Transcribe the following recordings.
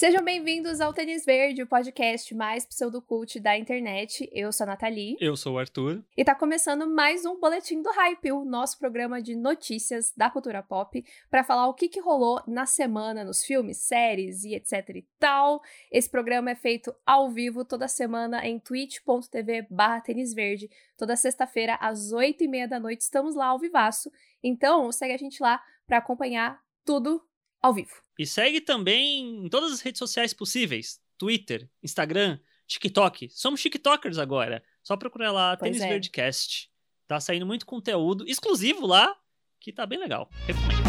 Sejam bem-vindos ao Tênis Verde, o podcast mais pseudocult da internet. Eu sou a Nathalie. Eu sou o Arthur. E tá começando mais um Boletim do Hype, o nosso programa de notícias da cultura pop, para falar o que, que rolou na semana nos filmes, séries e etc e tal. Esse programa é feito ao vivo toda semana em twitch.tv barra Verde. Toda sexta-feira, às oito e meia da noite, estamos lá ao vivaço. Então, segue a gente lá para acompanhar tudo ao vivo. E segue também em todas as redes sociais possíveis: Twitter, Instagram, TikTok. Somos TikTokers agora. Só procurar lá Pois Tênis é. Verdecast. Tá saindo muito conteúdo exclusivo lá, que tá bem legal. Recomendo.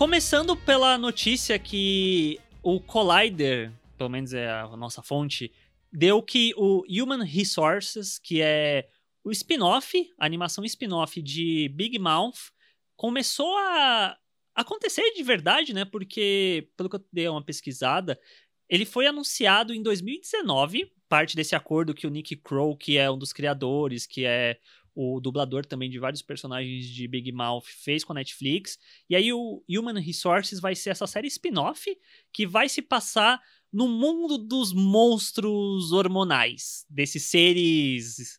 Começando pela notícia que o Collider, pelo menos é a nossa fonte, deu que o Human Resources, que é o spin-off, a animação spin-off de Big Mouth, começou a acontecer de verdade, né? Porque, pelo que eu dei uma pesquisada, ele foi anunciado em 2019, parte desse acordo que o Nick Crow, que é um dos criadores, que é o dublador também de vários personagens de Big Mouth, fez com a Netflix. E aí o Human Resources vai ser essa série spin-off que vai se passar no mundo dos monstros hormonais, desses seres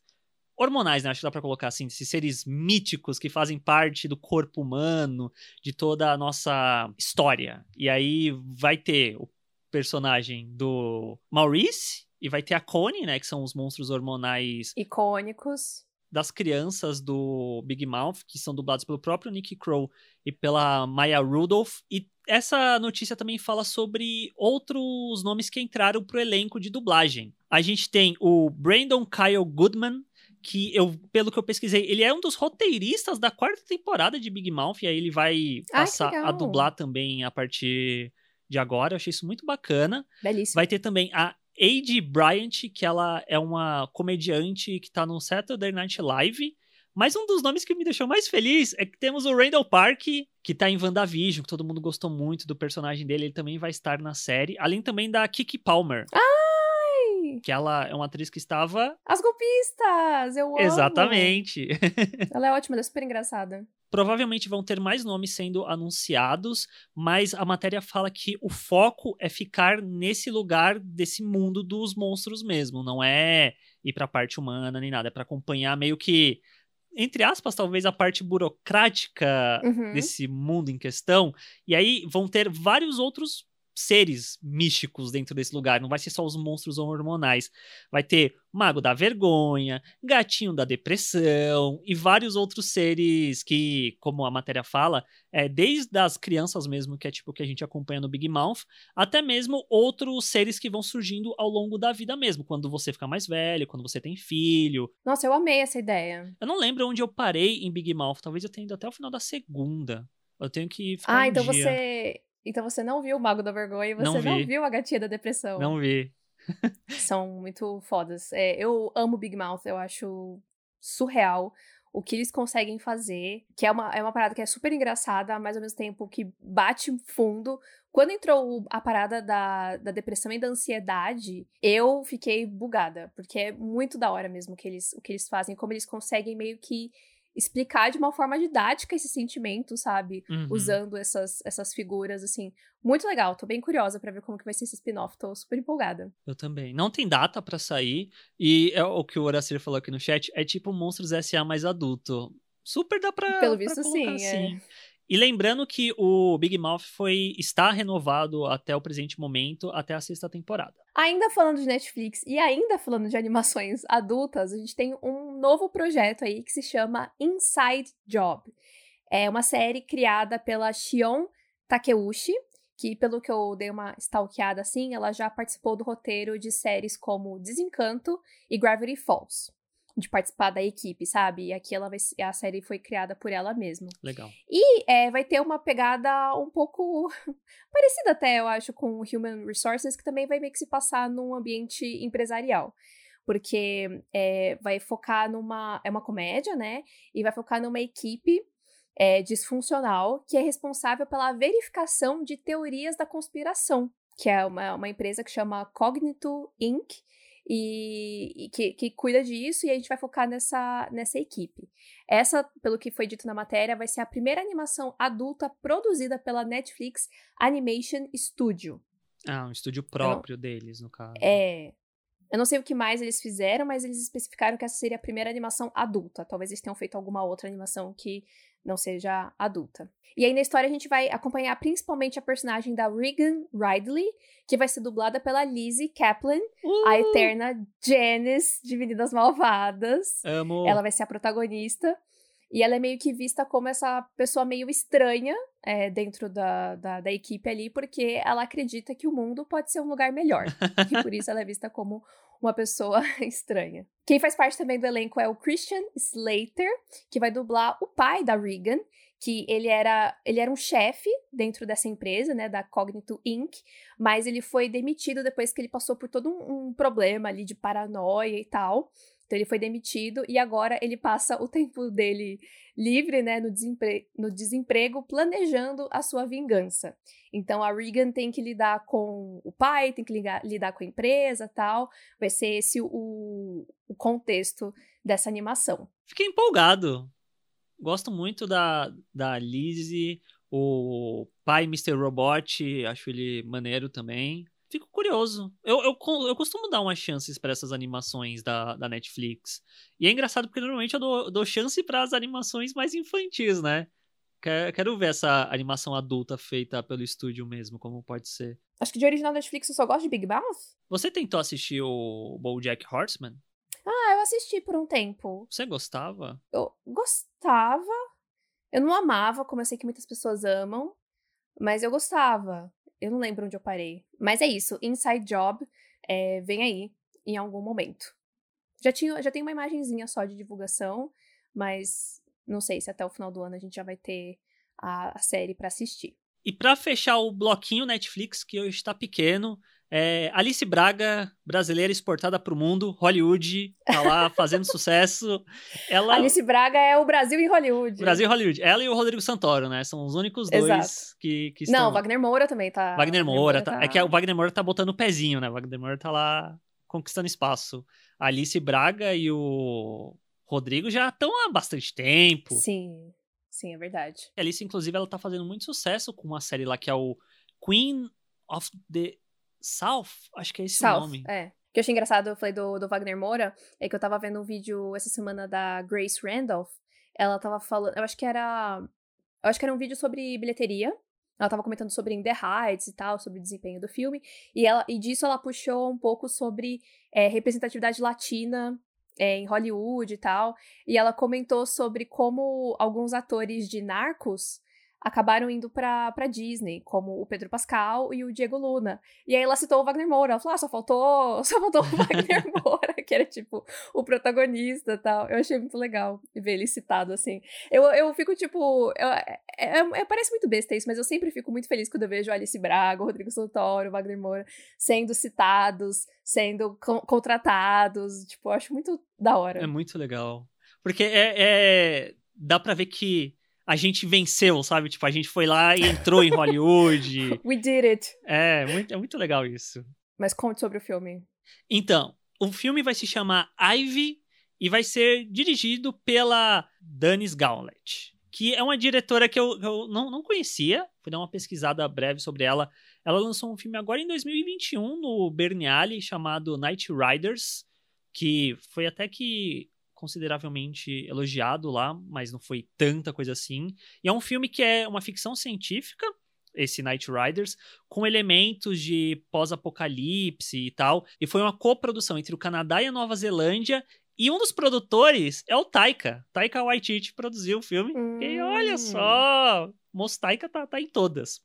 hormonais, né? Acho que dá pra colocar assim, desses seres míticos que fazem parte do corpo humano, de toda a nossa história. E aí vai ter o personagem do Maurice e vai ter a Connie, né, que são os monstros hormonais Icônicos. Das crianças do Big Mouth, que são dublados pelo próprio Nick Crow e pela Maya Rudolph. E essa notícia também fala sobre outros nomes que entraram pro elenco de dublagem. A gente tem o Brandon Kyle Goodman, que eu, pelo que eu pesquisei, ele é um dos roteiristas da quarta temporada de Big Mouth, e aí ele vai passar a dublar também a partir de agora. Eu achei isso muito bacana. Belíssimo. Vai ter também a A.J. Bryant, que ela é uma comediante que tá no Saturday Night Live. Mas um dos nomes que me deixou mais feliz é que temos o Randall Park, que tá em WandaVision, que todo mundo gostou muito do personagem dele, ele também vai estar na série. Além também da Kiki Palmer, Ai, que ela é uma atriz que estava... as golpistas! Eu amo! Exatamente! Ela é ótima, ela é super engraçada. Provavelmente vão ter mais nomes sendo anunciados, mas a matéria fala que o foco é ficar nesse lugar desse mundo dos monstros mesmo, não é ir pra parte humana nem nada, é pra acompanhar meio que entre aspas, talvez a parte burocrática Uhum. desse mundo em questão. E aí vão ter vários outros seres místicos dentro desse lugar. Não vai ser só os monstros hormonais. Vai ter Mago da Vergonha, Gatinho da Depressão e vários outros seres que, como a matéria fala, é desde as crianças mesmo, que é tipo o que a gente acompanha no Big Mouth, até mesmo outros seres que vão surgindo ao longo da vida mesmo, quando você fica mais velho, quando você tem filho. Nossa, eu amei essa ideia. Eu não lembro onde eu parei em Big Mouth, talvez eu tenha ido até o final da segunda. Eu tenho que ficar Ah, em então dia. você. Então você não viu o Mago da Vergonha e você Não não, vi. viu a Gatinha da Depressão. Não vi. São muito fodas. É, eu amo Big Mouth, eu acho surreal o que eles conseguem fazer, que é uma, é uma parada que é super engraçada, mas ao mesmo tempo que bate fundo. Quando entrou a parada da, da depressão e da ansiedade, eu fiquei bugada, porque é muito da hora mesmo que eles, o que eles fazem, como eles conseguem meio que explicar de uma forma didática esse sentimento, sabe? Uhum. Usando essas, essas figuras, assim. Muito legal, tô bem curiosa pra ver como que vai ser esse spin-off, tô super empolgada. Eu também. Não tem data pra sair. E é o que o Horacir falou aqui no chat é tipo Monstros S.A. mais adulto. Super dá pra. Pelo pra visto, colocar sim, é. E lembrando que o Big Mouth foi está renovado até o presente momento, até a sexta temporada. Ainda falando de Netflix e ainda falando de animações adultas, a gente tem um novo projeto aí que se chama Inside Job. É uma série criada pela Shion Takeuchi, que pelo que eu dei uma stalkeada assim, ela já participou do roteiro de séries como Desencanto e Gravity Falls. De participar da equipe, sabe? E aqui ela vai, a série foi criada por ela mesma. Legal. E é, vai ter uma pegada um pouco parecida até, eu acho, com Human Resources, que também vai meio que se passar num ambiente empresarial. Porque é, vai focar numa. É uma comédia, né? E vai focar numa equipe é, disfuncional que é responsável pela verificação de teorias da conspiração que é uma, uma empresa que chama Cognito Inc., e, e que, que, cuida disso, e a gente vai focar nessa, nessa equipe. Essa, pelo que foi dito na matéria, vai ser a primeira animação adulta produzida pela Netflix Animation Studio. Ah, um estúdio próprio não, deles, no caso. É. Eu não sei o que mais eles fizeram, mas eles especificaram que essa seria a primeira animação adulta. Talvez eles tenham feito alguma outra animação que não seja adulta. E aí na história a gente vai acompanhar principalmente a personagem da Regan Ridley, que vai ser dublada pela Lizzie Kaplan, uh! a eterna Janice de Meninas Malvadas. Amo. Ela vai ser a protagonista. E ela é meio que vista como essa pessoa meio estranha é, dentro da, da, da, equipe ali, porque ela acredita que o mundo pode ser um lugar melhor. e por isso ela é vista como uma pessoa estranha. Quem faz parte também do elenco é o Christian Slater, que vai dublar o pai da Regan, que ele era, ele era um chefe dentro dessa empresa, né, da Cognito Inc., mas ele foi demitido depois que ele passou por todo um, um problema ali de paranoia e tal. Então ele foi demitido e agora ele passa o tempo dele livre, né, no, desempre no desemprego, planejando a sua vingança. Então a Regan tem que lidar com o pai, tem que ligar, lidar com a empresa tal. Vai ser esse o, o contexto dessa animação. Fiquei empolgado. Gosto muito da, da Lizzie, o pai Mr. Robot, acho ele maneiro também fico curioso. Eu, eu, eu costumo dar umas chances para essas animações da, da Netflix. E é engraçado porque normalmente eu dou, dou chance para as animações mais infantis, né? Quero, ver essa animação adulta feita pelo estúdio mesmo, como pode ser. Acho que de original Netflix eu só gosto de Big Mouth. Você tentou assistir o BoJack Horseman? Ah, eu assisti por um tempo. Você gostava? Eu gostava. Eu não amava, como eu sei que muitas pessoas amam, mas eu gostava. Eu não lembro onde eu parei. Mas é isso. Inside Job é, vem aí em algum momento. Já, tinha, já tem uma imagenzinha só de divulgação, mas não sei se até o final do ano a gente já vai ter a, a série para assistir. E para fechar o bloquinho Netflix, que hoje está pequeno, é, Alice Braga, brasileira exportada para o mundo, Hollywood, tá lá fazendo sucesso. Ela... Alice Braga é o Brasil e Hollywood. Brasil e Hollywood. Ela e o Rodrigo Santoro, né? São os únicos dois Exato. que, que estão... Não, Wagner Moura também tá... Wagner Moura, tá... tá... É que o Wagner Moura tá botando o pezinho, né? O Wagner Moura tá lá conquistando espaço. A Alice Braga e o Rodrigo já estão há bastante tempo. Sim, sim, é verdade. A Alice, inclusive, ela tá fazendo muito sucesso com uma série lá que é o Queen of the South? Acho que é esse South, o nome. É. O que eu achei engraçado, eu falei do, do Wagner Moura, é que eu tava vendo um vídeo essa semana da Grace Randolph. Ela tava falando. Eu acho que era. Eu acho que era um vídeo sobre bilheteria. Ela tava comentando sobre In The Heights e tal, sobre o desempenho do filme. E, ela, e disso ela puxou um pouco sobre é, representatividade latina é, em Hollywood e tal. E ela comentou sobre como alguns atores de Narcos acabaram indo pra, pra Disney, como o Pedro Pascal e o Diego Luna. E aí ela citou o Wagner Moura. Ela falou: ah, só faltou, só faltou o Wagner Moura, que era tipo o protagonista tal. Eu achei muito legal ver ele citado assim. Eu, eu fico tipo. Eu, é, é, é, parece muito besta isso, mas eu sempre fico muito feliz quando eu vejo Alice Braga, o Rodrigo Santoro, o Wagner Moura sendo citados, sendo contratados. Tipo, eu acho muito da hora. É muito legal. Porque é, é dá pra ver que a gente venceu, sabe? Tipo, a gente foi lá e entrou em Hollywood. We did it. É, muito, é muito legal isso. Mas conte sobre o filme. Então, o filme vai se chamar Ivy e vai ser dirigido pela Danis Gauntlet, que é uma diretora que eu, eu não, não conhecia. Fui dar uma pesquisada breve sobre ela. Ela lançou um filme agora em 2021 no Berniale chamado Night Riders, que foi até que consideravelmente elogiado lá, mas não foi tanta coisa assim. E é um filme que é uma ficção científica, esse Night Riders, com elementos de pós-apocalipse e tal. E foi uma coprodução entre o Canadá e a Nova Zelândia. E um dos produtores é o Taika. Taika Waititi produziu o filme. Hum. E olha só, Moço Taika tá, tá em todas.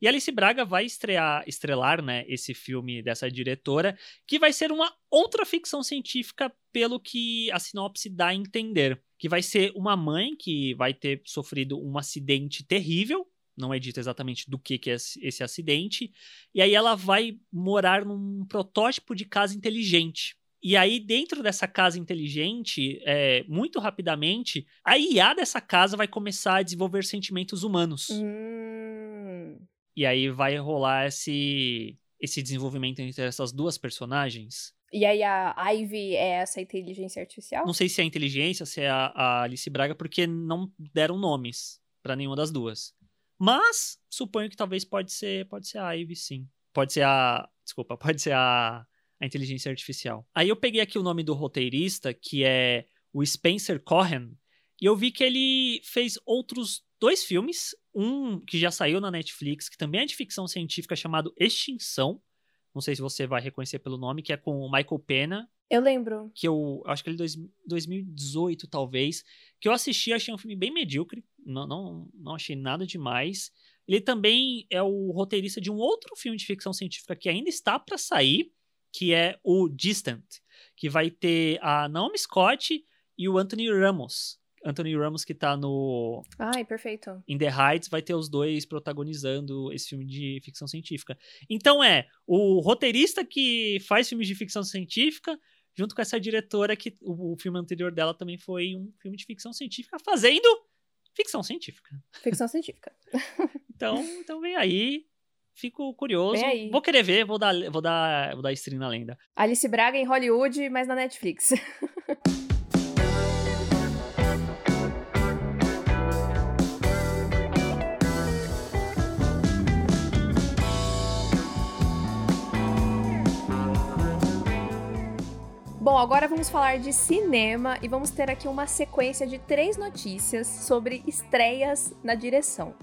E Alice Braga vai estrear, estrelar né, esse filme dessa diretora, que vai ser uma outra ficção científica, pelo que a sinopse dá a entender. Que vai ser uma mãe que vai ter sofrido um acidente terrível, não é dito exatamente do que, que é esse acidente, e aí ela vai morar num protótipo de casa inteligente. E aí, dentro dessa casa inteligente, é, muito rapidamente, a IA dessa casa vai começar a desenvolver sentimentos humanos. Hum. E aí vai rolar esse, esse desenvolvimento entre essas duas personagens. E aí a Ivy é essa inteligência artificial? Não sei se é a inteligência, se é a, a Alice Braga, porque não deram nomes para nenhuma das duas. Mas suponho que talvez pode ser, pode ser a Ivy, sim. Pode ser a, desculpa, pode ser a, a inteligência artificial. Aí eu peguei aqui o nome do roteirista, que é o Spencer Cohen, e eu vi que ele fez outros dois filmes, um que já saiu na Netflix, que também é de ficção científica, chamado Extinção. Não sei se você vai reconhecer pelo nome, que é com o Michael Pena. Eu lembro. Que eu acho que ele é 2018, talvez. Que eu assisti, achei um filme bem medíocre. Não, não, não achei nada demais. Ele também é o roteirista de um outro filme de ficção científica que ainda está para sair, que é o Distant, que vai ter a Naomi Scott e o Anthony Ramos. Anthony Ramos que tá no Ai, perfeito. In the Heights vai ter os dois protagonizando esse filme de ficção científica. Então é o roteirista que faz filmes de ficção científica junto com essa diretora que o, o filme anterior dela também foi um filme de ficção científica fazendo ficção científica. Ficção científica. então, então vem aí. Fico curioso. Vou querer ver, vou dar, vou dar, vou dar stream na lenda. Alice Braga em Hollywood, mas na Netflix. Bom, agora vamos falar de cinema e vamos ter aqui uma sequência de três notícias sobre estreias na direção.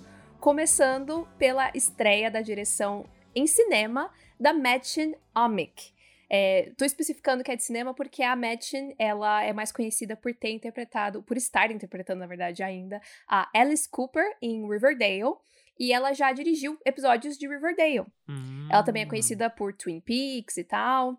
Começando pela estreia da direção em cinema da Mädchen Amick. É, tô especificando que é de cinema porque a Mädchen, ela é mais conhecida por ter interpretado, por estar interpretando, na verdade, ainda, a Alice Cooper em Riverdale. E ela já dirigiu episódios de Riverdale. Hum. Ela também é conhecida por Twin Peaks e tal.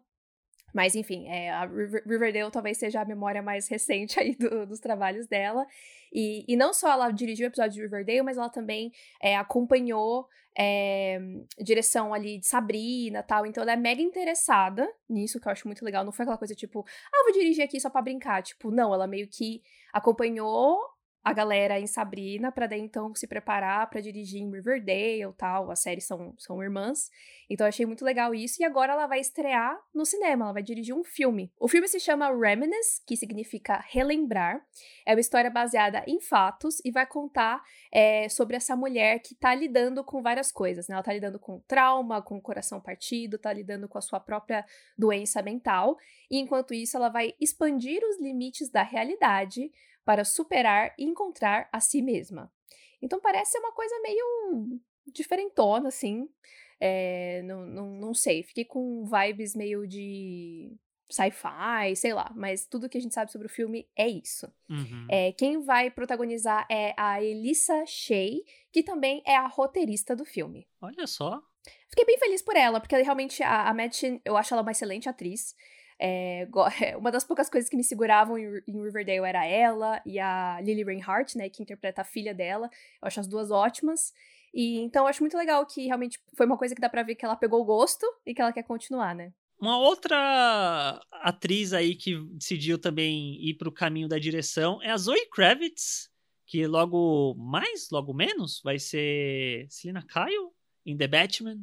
Mas, enfim, é, a Riverdale talvez seja a memória mais recente aí do, dos trabalhos dela. E, e não só ela dirigiu o episódio de Riverdale, mas ela também é, acompanhou é, direção ali de Sabrina tal. Então ela é mega interessada nisso, que eu acho muito legal. Não foi aquela coisa tipo, ah, vou dirigir aqui só pra brincar. Tipo, não, ela meio que acompanhou a galera em Sabrina para daí então se preparar para dirigir em Riverdale tal. As séries são, são irmãs. Então eu achei muito legal isso. E agora ela vai estrear no cinema, ela vai dirigir um filme. O filme se chama Reminisce, que significa relembrar. É uma história baseada em fatos e vai contar é, sobre essa mulher que tá lidando com várias coisas. Né? Ela tá lidando com trauma, com coração partido, tá lidando com a sua própria doença mental. E enquanto isso, ela vai expandir os limites da realidade para superar e encontrar a si mesma. Então parece ser uma coisa meio diferentona, assim. É, não, não, não sei, fiquei com vibes meio de sci-fi, sei lá, mas tudo que a gente sabe sobre o filme é isso. Uhum. É, quem vai protagonizar é a Elissa Shea, que também é a roteirista do filme. Olha só. Fiquei bem feliz por ela, porque ela, realmente a, a eu acho ela uma excelente atriz. É, uma das poucas coisas que me seguravam em, Riverdale era ela e a Lily Reinhardt, né, que interpreta a filha dela. Eu acho as duas ótimas. E então eu acho muito legal que realmente foi uma coisa que dá pra ver que ela pegou o gosto e que ela quer continuar, né? Uma outra atriz aí que decidiu também ir pro caminho da direção é a Zoe Kravitz, que logo mais, logo menos, vai ser Selina Kyle em The Batman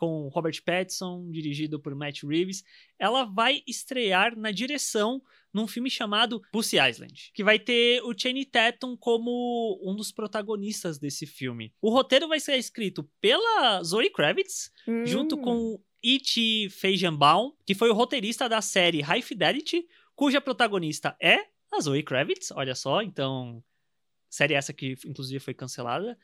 com Robert Pattinson, dirigido por Matt Reeves, ela vai estrear na direção num filme chamado Pussy Island, que vai ter o Channing Tatum como um dos protagonistas desse filme. O roteiro vai ser escrito pela Zoe Kravitz, hum. junto com It Feigenbaum, que foi o roteirista da série High Fidelity, cuja protagonista é a Zoe Kravitz, olha só, então série essa que inclusive foi cancelada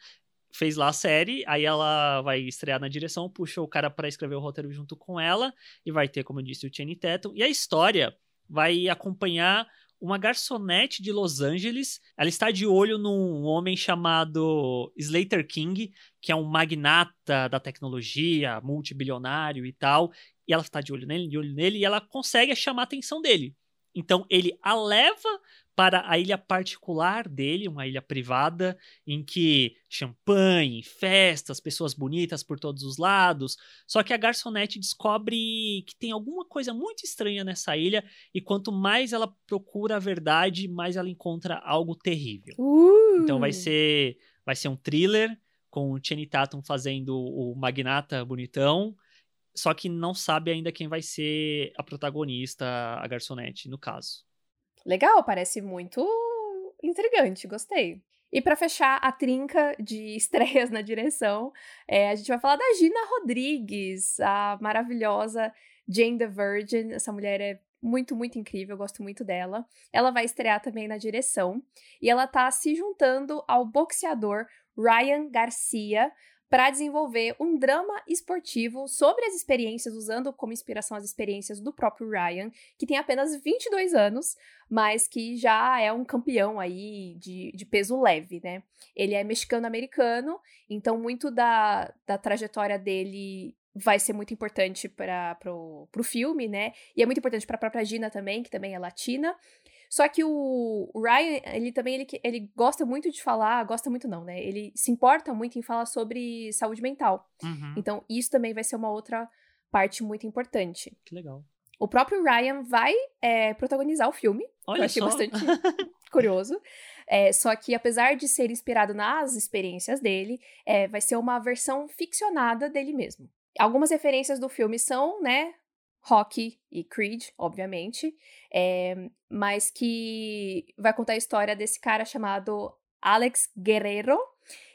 fez lá a série, aí ela vai estrear na direção, puxou o cara para escrever o roteiro junto com ela, e vai ter, como eu disse, o Channing Tatum. E a história vai acompanhar uma garçonete de Los Angeles. Ela está de olho num homem chamado Slater King, que é um magnata da tecnologia, multibilionário e tal. E ela está de olho nele, de olho nele, e ela consegue chamar a atenção dele. Então ele a leva para a ilha particular dele, uma ilha privada, em que champanhe, festas, pessoas bonitas por todos os lados. Só que a garçonete descobre que tem alguma coisa muito estranha nessa ilha, e quanto mais ela procura a verdade, mais ela encontra algo terrível. Uh! Então vai ser, vai ser um thriller com o Channing Tatum fazendo o magnata bonitão, só que não sabe ainda quem vai ser a protagonista, a garçonete, no caso. Legal, parece muito intrigante, gostei. E para fechar a trinca de estreias na direção, é, a gente vai falar da Gina Rodrigues, a maravilhosa Jane the Virgin. Essa mulher é muito, muito incrível, eu gosto muito dela. Ela vai estrear também na direção e ela tá se juntando ao boxeador Ryan Garcia para desenvolver um drama esportivo sobre as experiências, usando como inspiração as experiências do próprio Ryan, que tem apenas 22 anos, mas que já é um campeão aí de, de peso leve, né? Ele é mexicano-americano, então muito da, da trajetória dele vai ser muito importante para pro filme, né? E é muito importante para a própria Gina também, que também é latina. Só que o, Ryan, ele também ele, ele gosta muito de falar, gosta muito não, né? Ele se importa muito em falar sobre saúde mental. Uhum. Então, isso também vai ser uma outra parte muito importante. Que legal. O próprio Ryan vai é, protagonizar o filme. Olha eu achei só. bastante curioso. É, só que, apesar de ser inspirado nas experiências dele, é, vai ser uma versão ficcionada dele mesmo. Algumas referências do filme são, né, Rocky e Creed, obviamente, é, mas que vai contar a história desse cara chamado Alex Guerrero,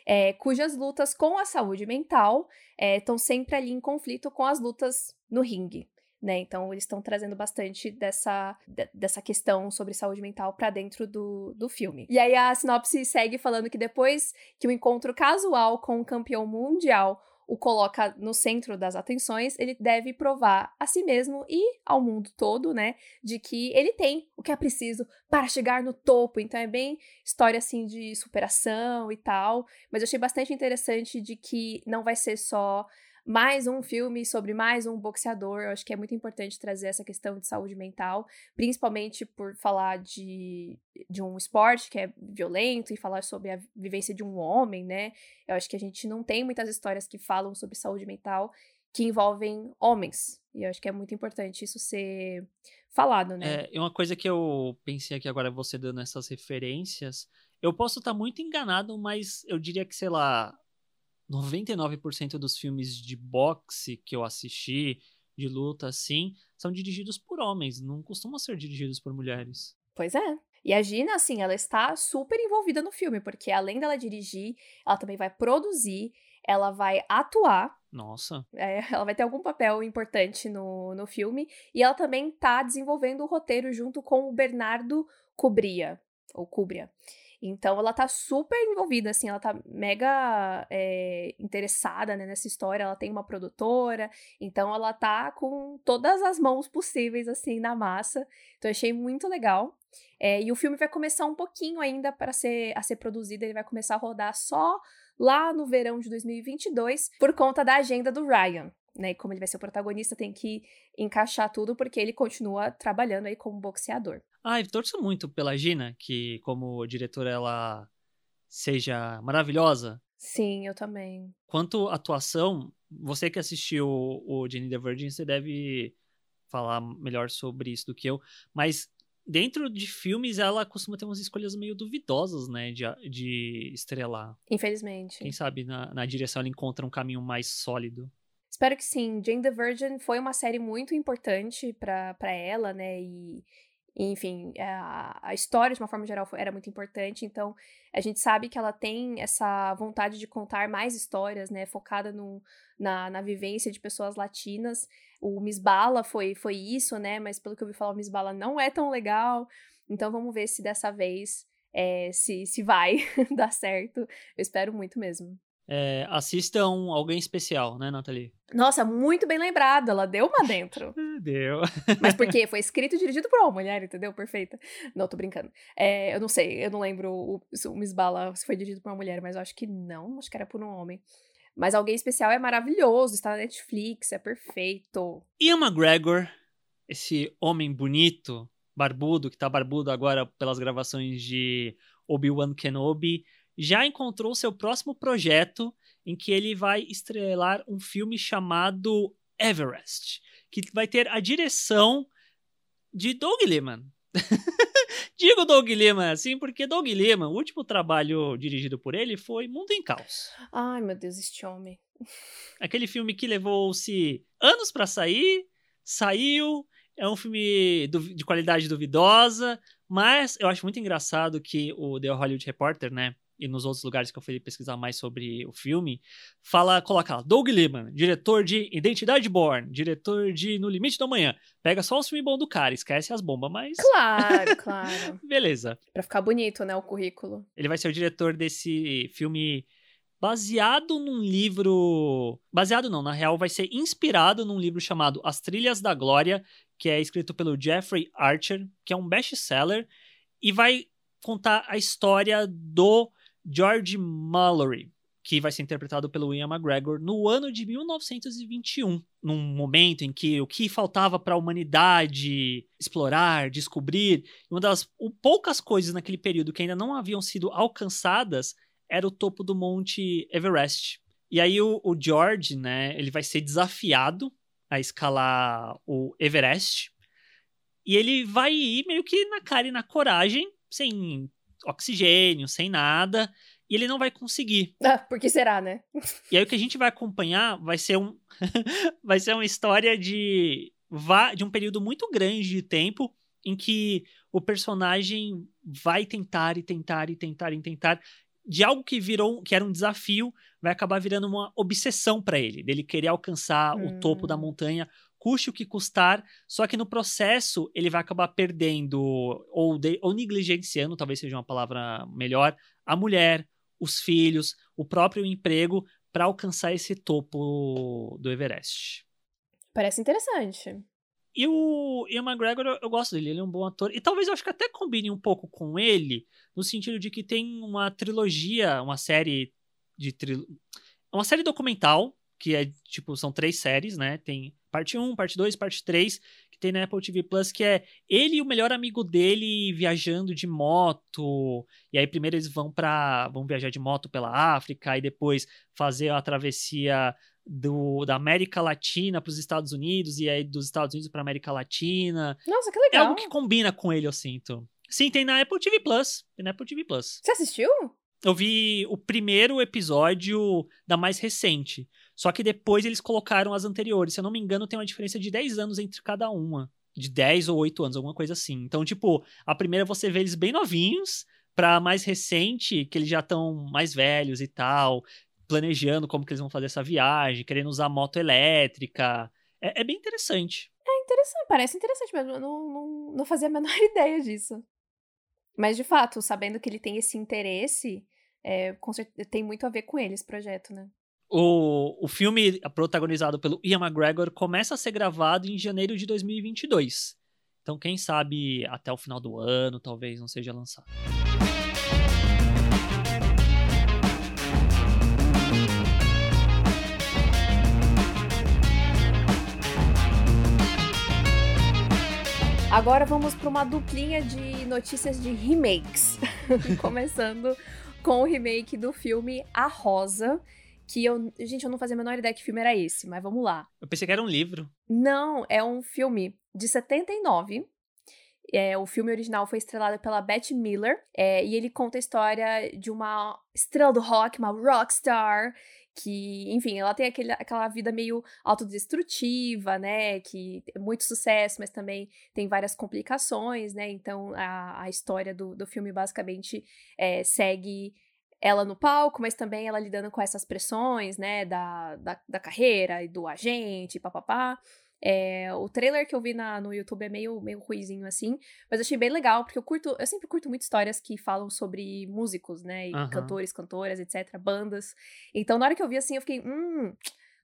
é, cujas lutas com a saúde mental estão é, sempre ali em conflito com as lutas no ringue. Né? Então, eles estão trazendo bastante dessa, dessa questão sobre saúde mental para dentro do, do filme. E aí, a sinopse segue falando que depois que o um encontro casual com o um campeão mundial o coloca no centro das atenções, ele deve provar a si mesmo e ao mundo todo, né, de que ele tem o que é preciso para chegar no topo. Então é bem história assim de superação e tal, mas eu achei bastante interessante de que não vai ser só mais um filme sobre mais um boxeador. Eu acho que é muito importante trazer essa questão de saúde mental, principalmente por falar de, de um esporte que é violento e falar sobre a vivência de um homem, né? Eu acho que a gente não tem muitas histórias que falam sobre saúde mental que envolvem homens. E eu acho que é muito importante isso ser falado, né? É, uma coisa que eu pensei aqui agora, você dando essas referências, eu posso estar muito enganado, mas eu diria que, sei lá, 99% dos filmes de boxe que eu assisti, de luta, assim, são dirigidos por homens, não costumam ser dirigidos por mulheres. Pois é. E a Gina, assim, ela está super envolvida no filme, porque além dela dirigir, ela também vai produzir, ela vai atuar. Nossa. É, ela vai ter algum papel importante no, no filme. E ela também está desenvolvendo o roteiro junto com o Bernardo Cubria, ou Cubria. Então ela tá super envolvida, assim, ela tá mega é, interessada né, nessa história, ela tem uma produtora, então ela tá com todas as mãos possíveis, assim, na massa. Então eu achei muito legal. É, e o filme vai começar um pouquinho ainda para ser, a ser produzido, ele vai começar a rodar só lá no verão de 2022, por conta da agenda do Ryan. Né, como ele vai ser o protagonista, tem que encaixar tudo, porque ele continua trabalhando aí como boxeador. Ah, eu torço muito pela Gina, que como diretora ela seja maravilhosa. Sim, eu também. Quanto à atuação, você que assistiu o Jenny the Virgin, você deve falar melhor sobre isso do que eu. Mas dentro de filmes, ela costuma ter umas escolhas meio duvidosas, né, de, de estrelar. Infelizmente. Quem sabe na, na direção ela encontra um caminho mais sólido. Espero que sim. Jane the Virgin foi uma série muito importante para ela, né? E, enfim, é, a, história, de uma forma geral, era muito importante. Então, a gente sabe que ela tem essa vontade de contar mais histórias, né? Focada no, na, na vivência de pessoas latinas. O Miss Bala foi, foi isso, né? Mas pelo que eu ouvi falar, o Miss Bala não é tão legal. Então, vamos ver se dessa vez é, se, se vai dar certo. Eu espero muito mesmo é, assistam Alguém Especial, né, Nathalie? Nossa, muito bem lembrado, ela deu uma dentro. deu. Mas por quê? Foi escrito e dirigido por uma mulher, entendeu? Perfeita. Não, tô brincando. É, eu não sei, eu não lembro o, o Miss Bala se foi dirigido por uma mulher, mas eu acho que não, acho que era por um homem. Mas Alguém Especial é maravilhoso, está na Netflix, é perfeito. Ian McGregor, esse homem bonito, barbudo, que tá barbudo agora pelas gravações de Obi-Wan Kenobi, já encontrou seu próximo projeto em que ele vai estrelar um filme chamado Everest, que vai ter a direção de Doug Liman. Digo Doug Liman assim porque Doug Liman, o último trabalho dirigido por ele foi Mundo em Caos. Ai, meu Deus, este homem. Aquele filme que levou-se anos para sair, saiu, é um filme de qualidade duvidosa, mas eu acho muito engraçado que o The Hollywood Reporter, né, e nos outros lugares que eu fui pesquisar mais sobre o filme, fala, coloca lá, Doug Liman, diretor de Identidade Born, diretor de No Limite da Manhã. Pega só os filmes bons do cara, esquece as bombas, mas... Claro, claro. Beleza. Pra ficar bonito, né, o currículo. Ele vai ser o diretor desse filme baseado num livro... Baseado não, na real vai ser inspirado num livro chamado As Trilhas da Glória, que é escrito pelo Jeffrey Archer, que é um best-seller, e vai contar a história do George Mallory, que vai ser interpretado pelo Ian McGregor no ano de 1921, num momento em que o que faltava para a humanidade explorar, descobrir, uma das poucas coisas naquele período que ainda não haviam sido alcançadas era o topo do Monte Everest. E aí o, o George, né, ele vai ser desafiado a escalar o Everest. E ele vai ir meio que na cara e na coragem, sem oxigênio, sem nada, e ele não vai conseguir. Ah, por que será, né? e aí o que a gente vai acompanhar vai ser um vai ser uma história de de um período muito grande de tempo em que o personagem vai tentar e tentar e tentar e tentar de algo que virou que era um desafio vai acabar virando uma obsessão para ele dele querer alcançar hum. o topo da hum. montanha custe o que custar, só que no processo ele vai acabar perdendo ou, de, ou negligenciando, talvez seja uma palavra melhor, a mulher, os filhos, o próprio emprego para alcançar esse topo do Everest. Parece interessante. E o Ian McGregor, eu, eu gosto dele, ele é um bom ator. E talvez eu acho que até combine um pouco com ele, no sentido de que tem uma trilogia, uma série de. Tri... Uma série documental, que é tipo, são três séries, né? Tem parte 1, parte 2, parte 3, que tem na Apple TV Plus, que é ele e o melhor amigo dele viajando de moto. E aí primeiro eles vão para vão viajar de moto pela África e depois fazer a travessia do, da América Latina para os Estados Unidos e aí dos Estados Unidos para América Latina. Nossa, que legal. É algo que combina com ele, eu sinto. Sim, tem na Apple TV Plus. Tem na Apple TV Plus. Você assistiu? Eu vi o primeiro episódio da mais recente. Só que depois eles colocaram as anteriores. Se eu não me engano, tem uma diferença de 10 anos entre cada uma. De 10 ou 8 anos, alguma coisa assim. Então, tipo, a primeira você vê eles bem novinhos, pra mais recente, que eles já estão mais velhos e tal, planejando como que eles vão fazer essa viagem, querendo usar moto elétrica. É, é bem interessante. É interessante, parece interessante mesmo. Eu não, não, não fazia a menor ideia disso. Mas, de fato, sabendo que ele tem esse interesse, é, certeza, tem muito a ver com ele esse projeto, né? O, o filme protagonizado pelo Ian McGregor começa a ser gravado em janeiro de 2022. Então, quem sabe até o final do ano, talvez não seja lançado. Agora vamos para uma duplinha de notícias de remakes. Começando com o remake do filme A Rosa, que eu. Gente, eu não fazia a menor ideia que filme era esse, mas vamos lá. Eu pensei que era um livro. Não, é um filme de 79. É, o filme original foi estrelado pela Bette Miller é, e ele conta a história de uma estrela do rock, uma rockstar, que, enfim, ela tem aquele, aquela vida meio autodestrutiva, né? Que é muito sucesso, mas também tem várias complicações, né? Então a, a história do, do filme basicamente é, segue ela no palco, mas também ela lidando com essas pressões, né, da, da, da carreira e do agente, papapá. É, o trailer que eu vi na, no YouTube é meio, meio ruizinho assim, mas eu achei bem legal, porque eu curto, eu sempre curto muito histórias que falam sobre músicos, né, e uhum. cantores, cantoras, etc, bandas. Então, na hora que eu vi assim, eu fiquei, hum,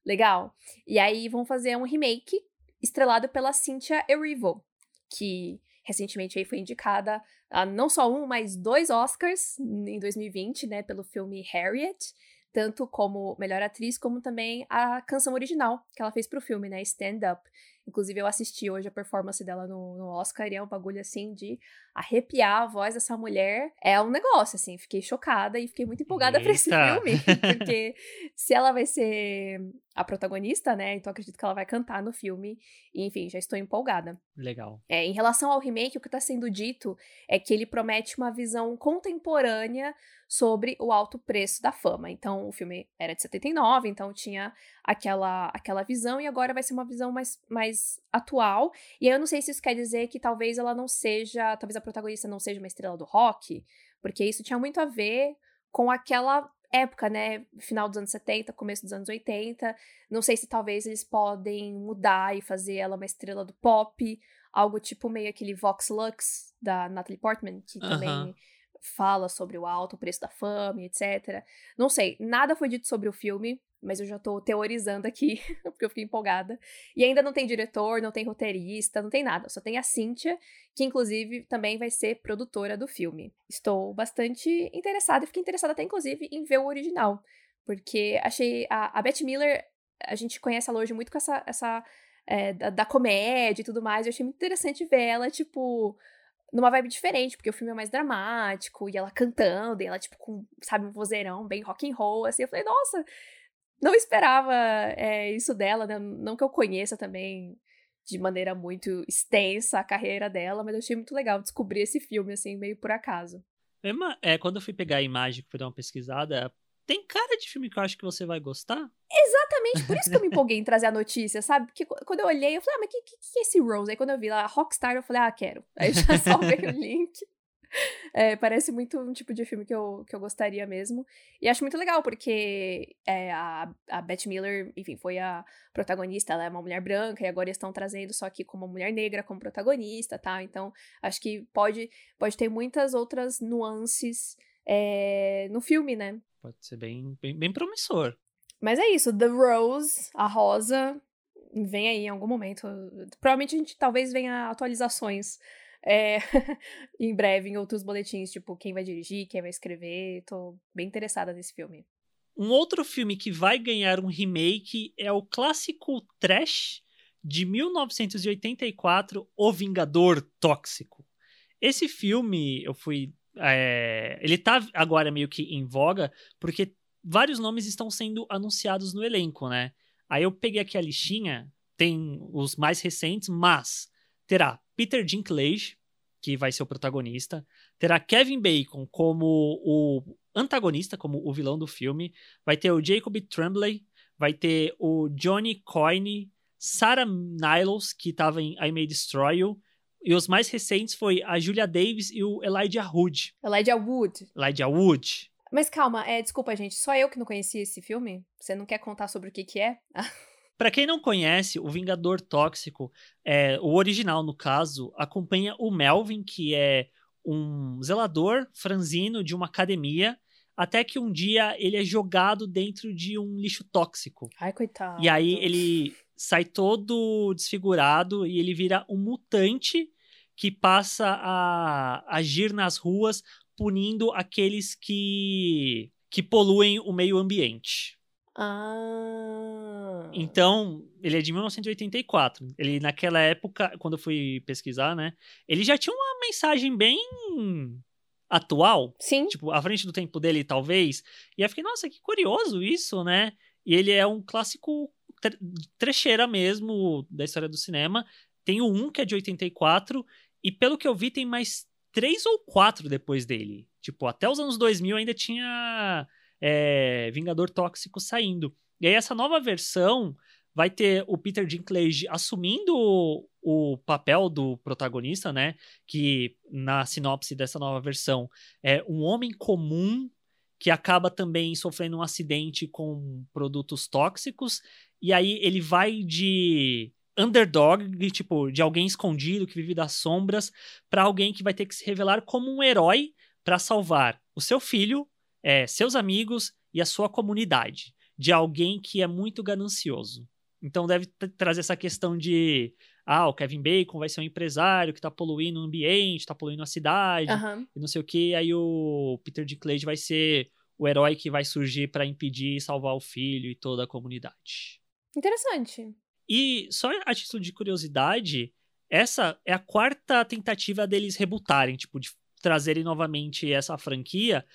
legal. E aí vão fazer um remake estrelado pela Cynthia Erivo, que recentemente aí foi indicada a não só um, mas dois Oscars em 2020, né, pelo filme Harriet, tanto como melhor atriz, como também a canção original que ela fez pro filme, né, Stand Up. Inclusive, eu assisti hoje a performance dela no, no Oscar e é um bagulho assim de arrepiar a voz dessa mulher. É um negócio, assim. Fiquei chocada e fiquei muito empolgada para esse filme. Porque se ela vai ser a protagonista, né? Então acredito que ela vai cantar no filme. E, enfim, já estou empolgada. Legal. É, em relação ao remake, o que está sendo dito é que ele promete uma visão contemporânea sobre o alto preço da fama. Então, o filme era de 79, então tinha aquela, aquela visão, e agora vai ser uma visão mais, mais atual. E aí eu não sei se isso quer dizer que talvez ela não seja, talvez a protagonista não seja uma estrela do rock, porque isso tinha muito a ver com aquela época, né? Final dos anos 70, começo dos anos 80. Não sei se talvez eles podem mudar e fazer ela uma estrela do pop, algo tipo meio aquele Vox Lux da Natalie Portman, que também fala sobre o alto preço da fama, etc. Não sei, nada foi dito sobre o filme, mas eu já tô teorizando aqui, porque eu fiquei empolgada. E ainda não tem diretor, não tem roteirista, não tem nada. Só tem a Cynthia, que inclusive também vai ser produtora do filme. Estou bastante interessada e fiquei interessada até inclusive em ver o original, porque achei a, a Beth Miller, a gente conhece ela hoje muito com essa essa é, da, da comédia e tudo mais. Eu achei muito interessante ver ela tipo numa vibe diferente, porque o filme é mais dramático, e ela cantando, e ela, tipo, com, sabe, um vozeirão bem rock and roll, assim, eu falei, nossa, não esperava é, isso dela, né? Não que eu conheça também de maneira muito extensa a carreira dela, mas eu achei muito legal descobrir esse filme, assim, meio por acaso. É, quando eu fui pegar a imagem, fui dar uma pesquisada, tem cara de filme que eu acho que você vai gostar? Exatamente, por isso que eu me empolguei em trazer a notícia, sabe? Porque quando eu olhei, eu falei, ah, mas o que, que, que, é esse Rose? Aí quando eu vi lá, Rockstar, eu falei, ah, quero. Aí já salvei o link. É, parece muito um tipo de filme que eu, que eu gostaria mesmo. E acho muito legal, porque é, a, a Beth Miller, enfim, foi a protagonista, ela é uma mulher branca, e agora estão trazendo só que como uma mulher negra como protagonista, tá? Então, acho que pode, pode ter muitas outras nuances é, no filme, né? Pode ser bem, bem, bem promissor. Mas é isso, The Rose, a Rosa, vem aí em algum momento. Provavelmente a gente talvez venha atualizações é, em breve em outros boletins, tipo quem vai dirigir, quem vai escrever. Tô bem interessada nesse filme. Um outro filme que vai ganhar um remake é o clássico Trash de 1984, O Vingador Tóxico. Esse filme eu fui. É, ele tá agora meio que em voga, porque vários nomes estão sendo anunciados no elenco, né? Aí eu peguei aqui a listinha, tem os mais recentes, mas terá Peter Dinklage, que vai ser o protagonista, terá Kevin Bacon como o antagonista, como o vilão do filme, vai ter o Jacob Tremblay, vai ter o Johnny Coyne, Sarah Niles, que estava em I May Destroy You, e os mais recentes foi a Julia Davis e o Elijah Wood. Elijah Wood. Elijah Wood. Mas calma, é, desculpa, gente, só eu que não conhecia esse filme? Você não quer contar sobre o que que é? Para quem não conhece, o Vingador Tóxico, é, o original no caso, acompanha o Melvin, que é um zelador franzino de uma academia, até que um dia ele é jogado dentro de um lixo tóxico. Ai, coitado. E aí ele sai todo desfigurado e ele vira um mutante que passa a agir nas ruas punindo aqueles que, que poluem o meio ambiente. Ah. Então, ele é de 1984. Ele, naquela época, quando eu fui pesquisar, né? Ele já tinha uma mensagem bem atual. Sim. Tipo, à frente do tempo dele, talvez. E eu fiquei, nossa, que curioso isso, né? E ele é um clássico trecheira mesmo da história do cinema. Tem o 1, que é de 84. E pelo que eu vi, tem mais três ou quatro depois dele. Tipo, até os anos 2000 ainda tinha é, Vingador Tóxico saindo. E aí essa nova versão vai ter o Peter Dinklage assumindo o, o papel do protagonista, né? Que na sinopse dessa nova versão é um homem comum que acaba também sofrendo um acidente com produtos tóxicos. E aí ele vai de underdog, de, tipo, de alguém escondido que vive das sombras, para alguém que vai ter que se revelar como um herói para salvar o seu filho, é, seus amigos e a sua comunidade, de alguém que é muito ganancioso. Então deve trazer essa questão de ah, o Kevin Bacon vai ser um empresário que tá poluindo o ambiente, tá poluindo a cidade, uhum. e não sei o que. Aí o Peter Dinklage vai ser o herói que vai surgir para impedir e salvar o filho e toda a comunidade. Interessante. E só a título de curiosidade, essa é a quarta tentativa deles rebutarem, tipo, de trazerem novamente essa franquia,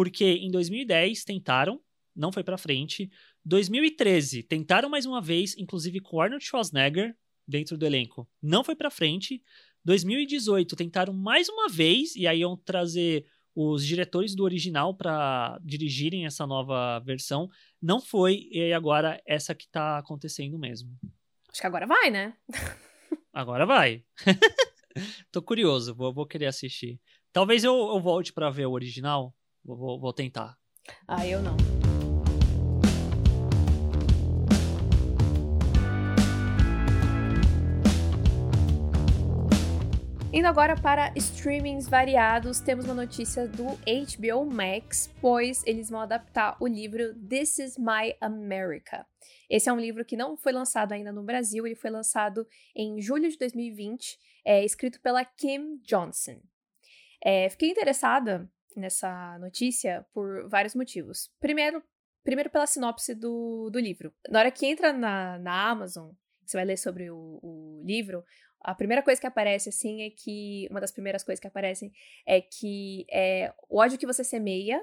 porque em 2010 tentaram, não foi para frente. 2013 tentaram mais uma vez, inclusive com Arnold Schwarzenegger dentro do elenco, não foi para frente. 2018 tentaram mais uma vez e aí iam trazer os diretores do original para dirigirem essa nova versão. Não foi, e agora essa que tá acontecendo mesmo. Acho que agora vai, né? agora vai. Tô curioso, vou, vou, querer assistir. Talvez eu, eu volte para ver o original. Vou, vou, vou tentar. Ah, eu não. Indo agora para streamings variados, temos uma notícia do HBO Max, pois eles vão adaptar o livro This Is My America. Esse é um livro que não foi lançado ainda no Brasil, ele foi lançado em julho de 2020, é escrito pela Kim Johnson. É, fiquei interessada nessa notícia por vários motivos. Primeiro, primeiro pela sinopse do, do livro. Na hora que entra na, na Amazon, você vai ler sobre o, o livro, a primeira coisa que aparece, assim, é que. Uma das primeiras coisas que aparecem é que é o ódio que você semeia,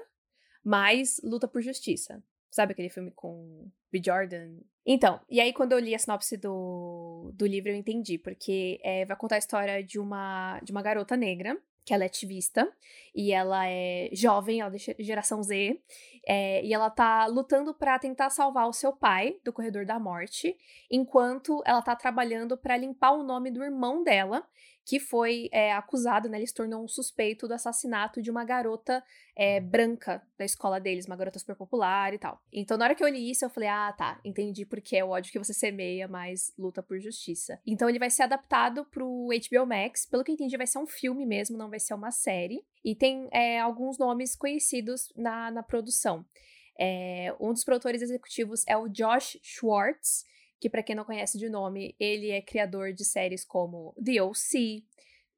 mais luta por justiça. Sabe aquele filme com B. Jordan? Então, e aí quando eu li a sinopse do, do livro, eu entendi, porque é, vai contar a história de uma, de uma garota negra que ela é ativista e ela é jovem, ela é geração Z, é, e ela tá lutando para tentar salvar o seu pai do corredor da morte, enquanto ela tá trabalhando para limpar o nome do irmão dela, que foi é, acusado, né? Ele se tornou um suspeito do assassinato de uma garota é, branca da escola deles, uma garota super popular e tal. Então, na hora que eu li isso, eu falei: ah, tá, entendi porque é o ódio que você semeia, mas luta por justiça. Então, ele vai ser adaptado pro HBO Max. Pelo que eu entendi, vai ser um filme mesmo, não vai ser uma série. E tem é, alguns nomes conhecidos na, na produção. É, um dos produtores executivos é o Josh Schwartz que para quem não conhece de nome, ele é criador de séries como The O.C.,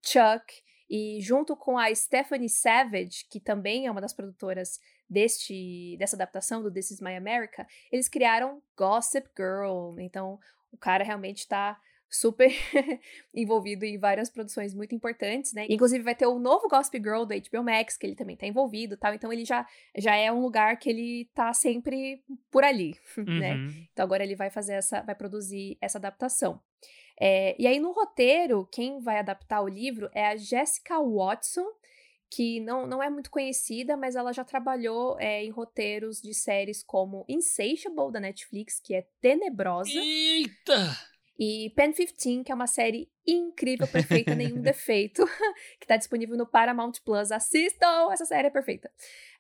Chuck, e junto com a Stephanie Savage, que também é uma das produtoras deste dessa adaptação do This Is My America, eles criaram Gossip Girl. Então, o cara realmente está super envolvido em várias produções muito importantes, né? Inclusive vai ter o novo Gossip Girl do HBO Max, que ele também tá envolvido, tal. Então ele já já é um lugar que ele tá sempre por ali, né? uhum. né? Então agora ele vai fazer essa vai produzir essa adaptação. É, e aí no roteiro, quem vai adaptar o livro é a Jessica Watson, que não, não é muito conhecida, mas ela já trabalhou é, em roteiros de séries como Insatiable, da Netflix, que é tenebrosa. Eita! E Pen 15, que é uma série incrível, perfeita, nenhum defeito, que tá disponível no Paramount Plus. Assistam! Essa série é perfeita.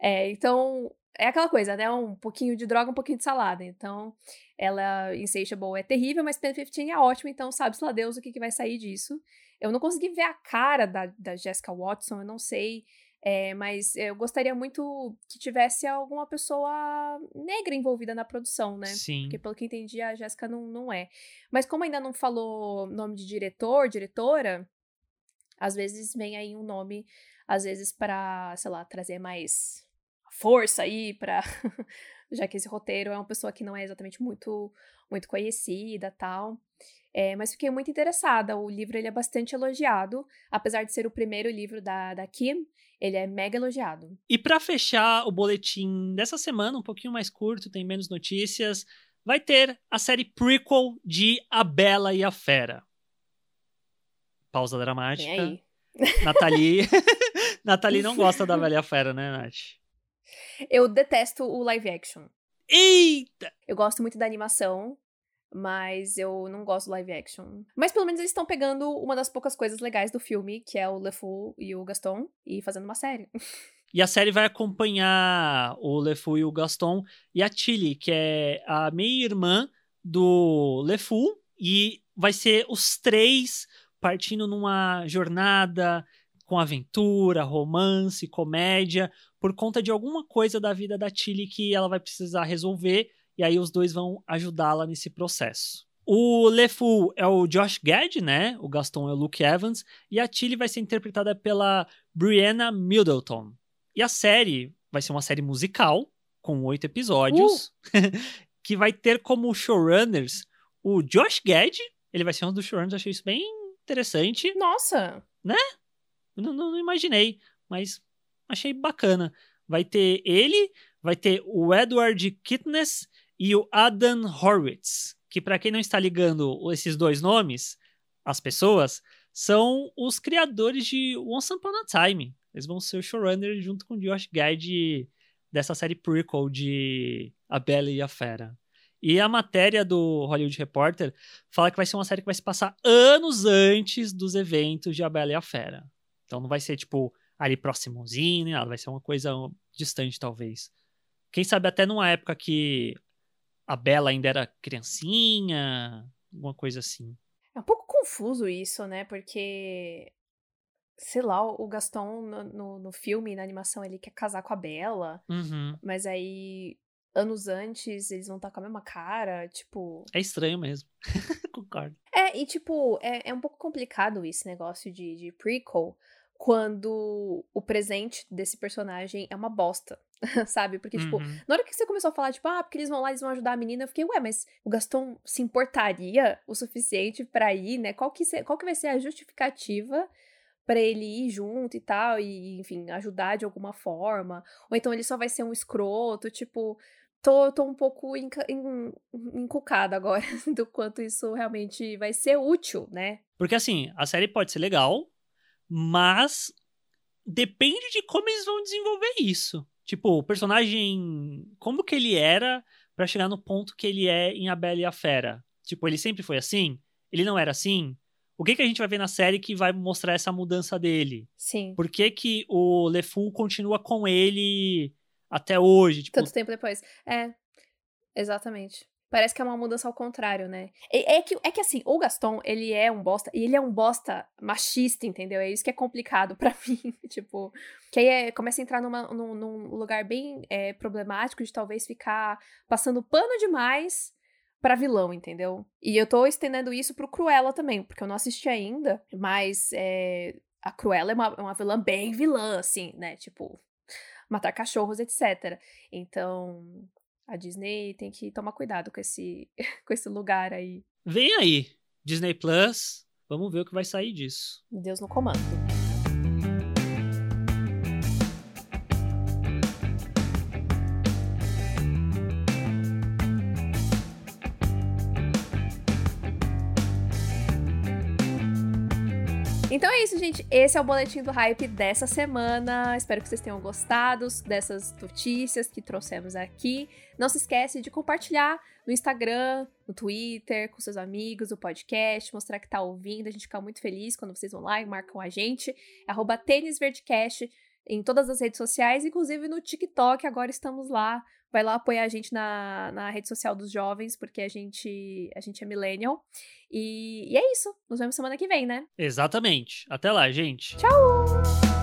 É, então, é aquela coisa, né? Um pouquinho de droga, um pouquinho de salada. Então, ela, Insatiable é terrível, mas Pen 15 é ótimo, então sabe-se lá Deus o que, que vai sair disso. Eu não consegui ver a cara da, da Jessica Watson, eu não sei é, mas eu gostaria muito que tivesse alguma pessoa negra envolvida na produção, né? Sim. Porque pelo que entendi, a Jéssica não, não é. Mas como ainda não falou nome de diretor, diretora, às vezes vem aí um nome, às vezes para, sei lá, trazer mais força aí para já que esse roteiro é uma pessoa que não é exatamente muito muito conhecida, tal. É, mas fiquei muito interessada. O livro ele é bastante elogiado, apesar de ser o primeiro livro da, da Kim. Ele é mega elogiado. E para fechar o boletim dessa semana, um pouquinho mais curto, tem menos notícias, vai ter a série prequel de A Bela e a Fera. Pausa dramática. Nathalie. Nathalie não gosta da Bela e a Fera, né, Nath? Eu detesto o live action. Eita! Eu gosto muito da animação, mas eu não gosto do live action. Mas pelo menos eles estão pegando uma das poucas coisas legais do filme, que é o LeFou e o Gaston, e fazendo uma série. E a série vai acompanhar o LeFou e o Gaston e a Tilly, que é a meia-irmã do LeFou, e vai ser os três partindo numa jornada com aventura, romance, comédia, por conta de alguma coisa da vida da Tilly que ela vai precisar resolver e aí os dois vão ajudá-la nesse processo. O LeFou é o Josh Gad, né? O Gaston é o Luke Evans. E a Tilly vai ser interpretada pela Brianna Middleton. E a série vai ser uma série musical, com oito episódios, uh! que vai ter como showrunners o Josh Gad, ele vai ser um dos showrunners, achei isso bem interessante. Nossa! Né? Não, não, não imaginei, mas achei bacana. Vai ter ele, vai ter o Edward Kitness e o Adam Horwitz, que para quem não está ligando esses dois nomes, as pessoas, são os criadores de Once Upon a Time. Eles vão ser o showrunner junto com o Josh Gad dessa série prequel de A Bela e a Fera. E a matéria do Hollywood Reporter fala que vai ser uma série que vai se passar anos antes dos eventos de A Bela e a Fera. Então não vai ser, tipo, ali próximozinho, nem nada. Vai ser uma coisa distante, talvez. Quem sabe até numa época que a Bela ainda era criancinha, alguma coisa assim. É um pouco confuso isso, né? Porque, sei lá, o Gaston no, no, no filme, na animação, ele quer casar com a Bela, uhum. mas aí anos antes eles vão estar com a mesma cara, tipo. É estranho mesmo. Concordo. É, e tipo, é, é um pouco complicado esse negócio de, de prequel quando o presente desse personagem é uma bosta, sabe? Porque, tipo, uhum. na hora que você começou a falar, tipo, ah, porque eles vão lá, eles vão ajudar a menina, eu fiquei, ué, mas o Gaston se importaria o suficiente para ir, né? Qual que, qual que vai ser a justificativa para ele ir junto e tal, e, enfim, ajudar de alguma forma? Ou então ele só vai ser um escroto, tipo, tô, tô um pouco encucada agora do quanto isso realmente vai ser útil, né? Porque assim, a série pode ser legal, mas depende de como eles vão desenvolver isso. Tipo, o personagem, como que ele era para chegar no ponto que ele é em A Bela e a Fera? Tipo, ele sempre foi assim? Ele não era assim? O que, que a gente vai ver na série que vai mostrar essa mudança dele? Sim. Por que, que o LeFou continua com ele até hoje. Tipo... Tanto tempo depois. É, exatamente. Parece que é uma mudança ao contrário, né? É, é, que, é que assim, o Gaston, ele é um bosta, e ele é um bosta machista, entendeu? É isso que é complicado para mim, tipo... Que aí é, começa a entrar numa, num, num lugar bem é, problemático de talvez ficar passando pano demais para vilão, entendeu? E eu tô estendendo isso pro Cruella também, porque eu não assisti ainda, mas é, a Cruella é uma, uma vilã bem vilã, assim, né? Tipo, matar cachorros, etc. Então, a Disney tem que tomar cuidado com esse, com esse lugar aí. Vem aí, Disney Plus. Vamos ver o que vai sair disso. Deus no comando. Então é isso, gente. Esse é o boletim do hype dessa semana. Espero que vocês tenham gostado dessas notícias que trouxemos aqui. Não se esquece de compartilhar no Instagram, no Twitter, com seus amigos, o podcast, mostrar que tá ouvindo. A gente fica muito feliz quando vocês vão lá e marcam a gente. É em todas as redes sociais, inclusive no TikTok. Agora estamos lá vai lá apoiar a gente na, na rede social dos jovens, porque a gente, a gente é millennial. E, e é isso. Nos vemos semana que vem, né? Exatamente. Até lá, gente. Tchau!